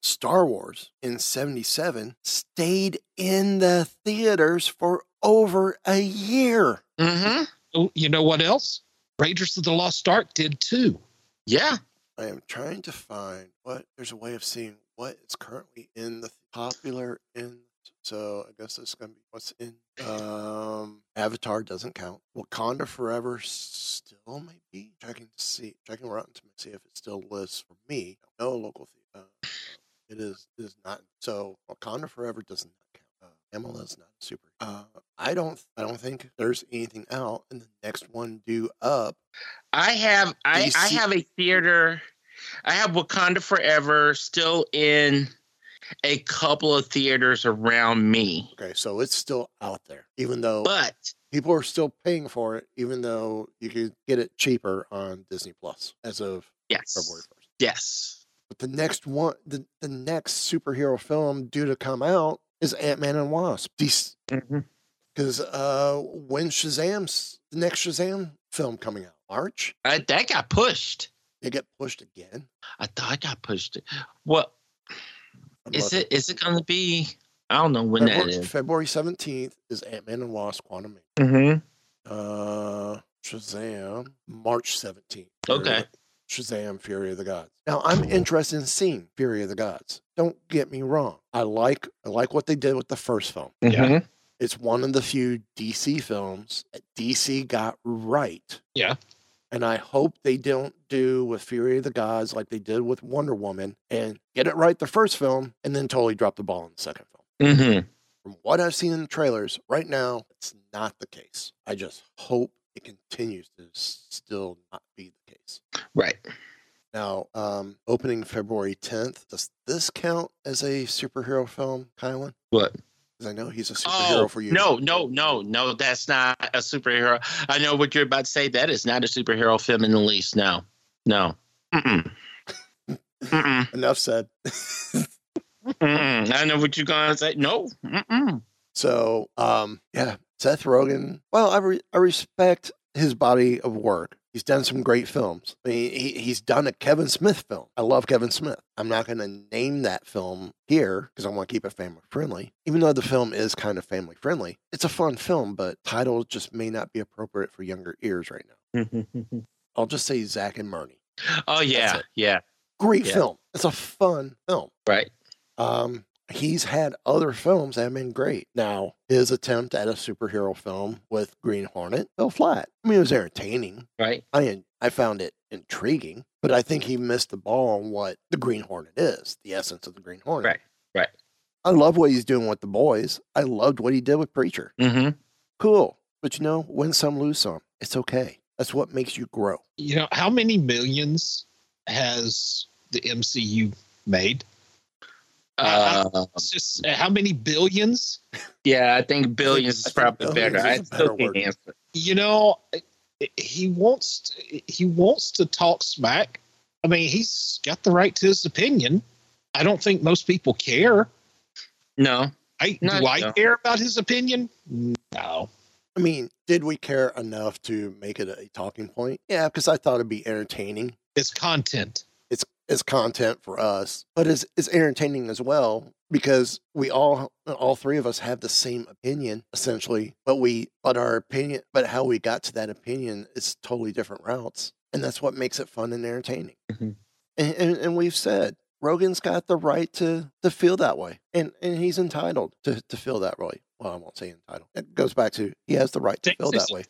Star Wars in 77 stayed in the theaters for over a year. Mm-hmm. Oh, You know what else? Raiders of the Lost Ark did too. Yeah. I am trying to find what there's a way of seeing what is currently in the popular in. So I guess it's gonna be what's in. Um, Avatar doesn't count. Wakanda Forever still may be checking to see checking Rotten to see if it still lists for me. No local theater. Uh, it is it is not. So Wakanda Forever does not count. Uh, Emma is not super. Uh, I don't I don't think there's anything out, and the next one due up I have I, I have a theater. I have Wakanda Forever still in a couple of theaters around me. Okay, so it's still out there, even though But people are still paying for it, even though you could get it cheaper on Disney Plus as of yes. February first. Yes. But the next one, the, the next superhero film due to come out is Ant Man and Wasp. Because Mhm. uh, when Shazam's the next Shazam film coming out, March, I, that got pushed. It get pushed again. I thought I got pushed. What I'd is love it? Is it going to be? I don't know when that February, is. February seventeenth is Ant Man and Wasp: Quantum. Mm-hmm. Uh, Shazam, March seventeenth. Okay. Shazam, Fury of the Gods. Now I'm interested in seeing Fury of the Gods. Don't get me wrong. I like I like what they did with the first film. Yeah. It's one of the few DC films that DC got right. Yeah. And I hope they don't do with Fury of the Gods like they did with Wonder Woman and get it right the first film and then totally drop the ball in the second film. Mm-hmm. From what I've seen in the trailers, right now, it's not the case. I just hope it continues to still not be the case. Right. Now, um, opening February 10th, does this count as a superhero film, Kylan? What? I know he's a superhero Oh for you. no, no, no, no! That's not a superhero. I know what you're about to say. That is not a superhero film in the least. No, no. Mm-mm. Mm-mm. *laughs* Enough said. I know what you're gonna say. No. Mm-mm. So, um, yeah, Seth Rogen. Well, I, re- I respect his body of work. He's done some great films. I mean, he, he's done a Kevin Smith film. I love Kevin Smith. I'm not going to name that film here because I want to keep it family friendly. Even though the film is kind of family friendly, it's a fun film, but title just may not be appropriate for younger ears right now. *laughs* I'll just say Zack and Miri. oh yeah, yeah. Great Yeah. film. It's a fun film. Right. Um, he's had other films that have been great. Now, his attempt at a superhero film with Green Hornet fell flat. I mean, it was entertaining. Right. I I found it intriguing, but I think he missed the ball on what the Green Hornet is, the essence of the Green Hornet. Right. Right. I love what he's doing with the boys. I loved what he did with Preacher. Mm-hmm. Cool. But you know, win some, lose some. It's okay. That's what makes you grow. You know, how many millions has the MCU made? Uh, just how many billions? yeah, I think billions is probably billions better. is I a still can't answer. You know, he wants to, he wants to talk smack I mean, he's got the right to his opinion. I don't think most people care. No. I Not do I so. care about his opinion? No. I mean, did we care enough to make it a talking point? Yeah, because I thought it'd be entertaining. It's content. It's content for us, but it's it's entertaining as well because we all all three of us have the same opinion essentially, but we but our opinion but how we got to that opinion is totally different routes, and that's what makes it fun and entertaining. Mhm. And, and and we've said Rogen's got the right to to feel that way, and and he's entitled to to feel that way. Well, I won't say entitled. It goes back to he has the right to feel that way.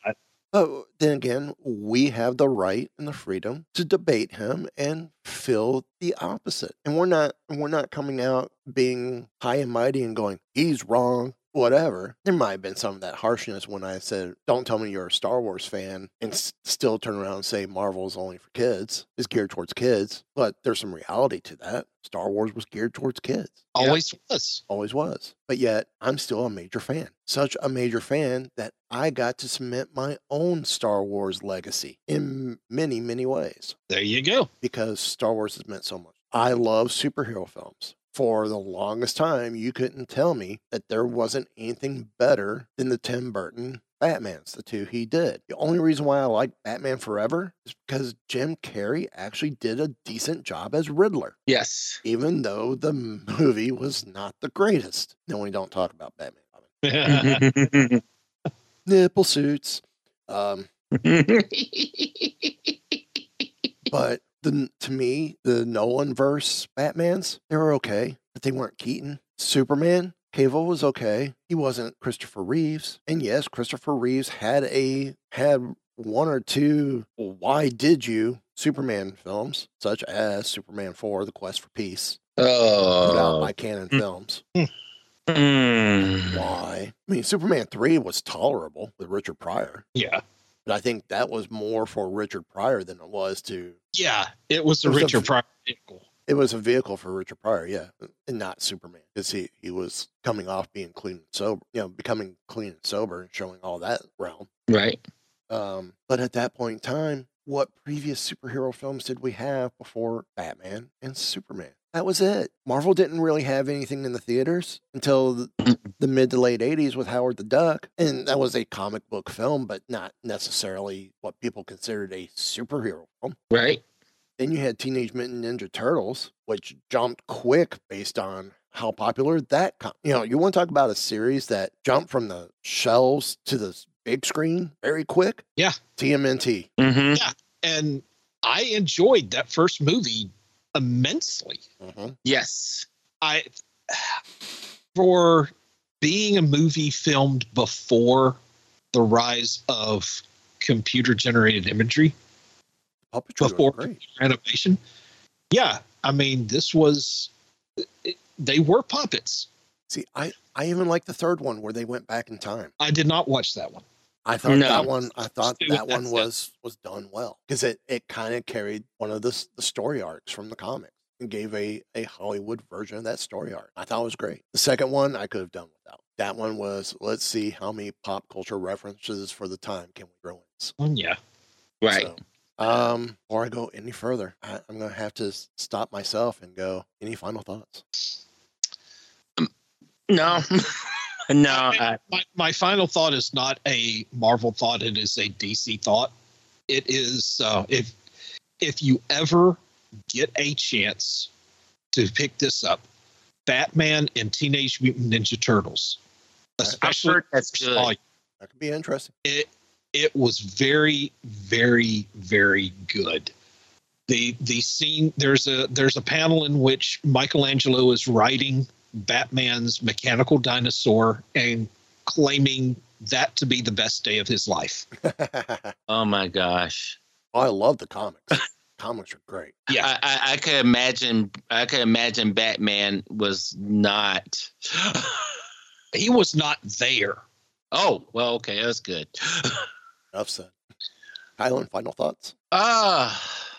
But then again, we have the right and the freedom to debate him and feel the opposite. And we're not we're not coming out being high and mighty and going, he's wrong, whatever. There might have been some of that harshness when I said, Don't tell me you're a Star Wars fan and s- still turn around and say Marvel's only for kids, is geared towards kids. But there's some reality to that. Star Wars was geared towards kids. Always was. Always was. But yet, I'm still a major fan. Such a major fan that I got to cement my own Star Wars legacy in many, many ways There you go. because Star Wars has meant so much. I love superhero films. For the longest time, you couldn't tell me that there wasn't anything better than the Tim Burton Batmans, the two he did. The only reason why I like Batman Forever is because Jim Carrey actually did a decent job as Riddler Yes. even though the *laughs* movie was not the greatest. No, we don't talk about Batman. *laughs* Nipple suits. Um, *laughs* but the to me, the Nolan verse Batmans, they were okay, but they weren't Keaton. Superman, Cavill was okay. He wasn't Christopher Reeves. And yes, Christopher Reeves had a had one or two why did you Superman films, such as Superman 4, The Quest for Peace, put out Oh. by Cannon Mm. Films. Mm. Why? I mean, Superman 3 was tolerable with Richard Pryor, Yeah. But I think that was more for Richard Pryor than it was to. Yeah. It was It was a- Richard Pryor vehicle. It was a vehicle for Richard Pryor, yeah, and not Superman because he, he was coming off being clean and sober, you know, becoming clean and sober and showing all that realm. Right. Um, but at that point in time, what previous superhero films did we have before Batman and Superman? That was it. Marvel didn't really have anything in the theaters until the, the mid to late 80s with Howard the Duck. And that was a comic book film, but not necessarily what people considered a superhero film. Right. Then you had Teenage Mutant Ninja Turtles, which jumped quick based on how popular that, com- you know, you want to talk about a series that jumped from the shelves to the big screen very quick? Yeah. TMNT. Mm-hmm. Yeah. And I enjoyed that first movie immensely. Mhm. Yes. I for being a movie filmed before the rise of computer generated imagery Puppetry before animation. Yeah, I mean this was it- they were puppets. See, I, I even like the third one where they went back in time. I did not watch that one. I thought No. that one. I thought Stay that that one stuff. was was done well because it, it kind of carried one of the the story arcs from the comics and gave a a Hollywood version of that story arc. I thought it was great. The second one I could have done without. That one was let's see how many pop culture references for the time can we throw in. Mm, Yeah. Right. So, um, before I go any further, I, I'm gonna have to stop myself and go. Any final thoughts? No. *laughs* no. I- I, my, my final thought is not a Marvel thought; it is a DC thought. It is uh, if if you ever get a chance to pick this up, Batman and Teenage Mutant Ninja Turtles, especially heard that's good. volume, That could be interesting. it it was very very very good. The the scene there's a there's a panel in which Michelangelo is riding Batman's mechanical dinosaur and claiming that to be the best day of his life. *laughs* oh my gosh. I love the comics. *laughs* comics are great. Yeah. I, I, I could imagine. I could imagine Batman was not. *laughs* he was not there. Oh well, okay, that's good. Enough said. Kylan, final thoughts? Ah,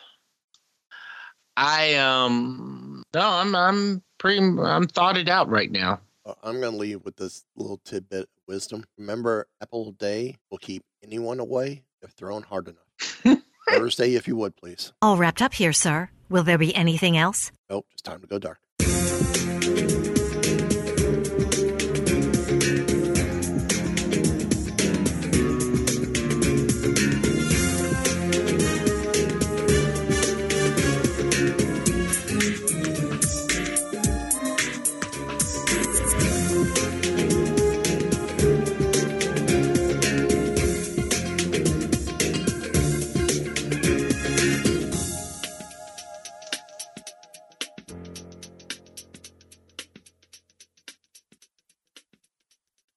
I um. No, I'm I'm pretty. I'm thought it out right now. Uh, I'm going to leave with this little tidbit of wisdom. Remember, Apple Day will keep anyone away if thrown hard enough. *laughs* Thursday, if you would, please. All wrapped up here, sir. Will there be anything else? Nope, it's time to go dark.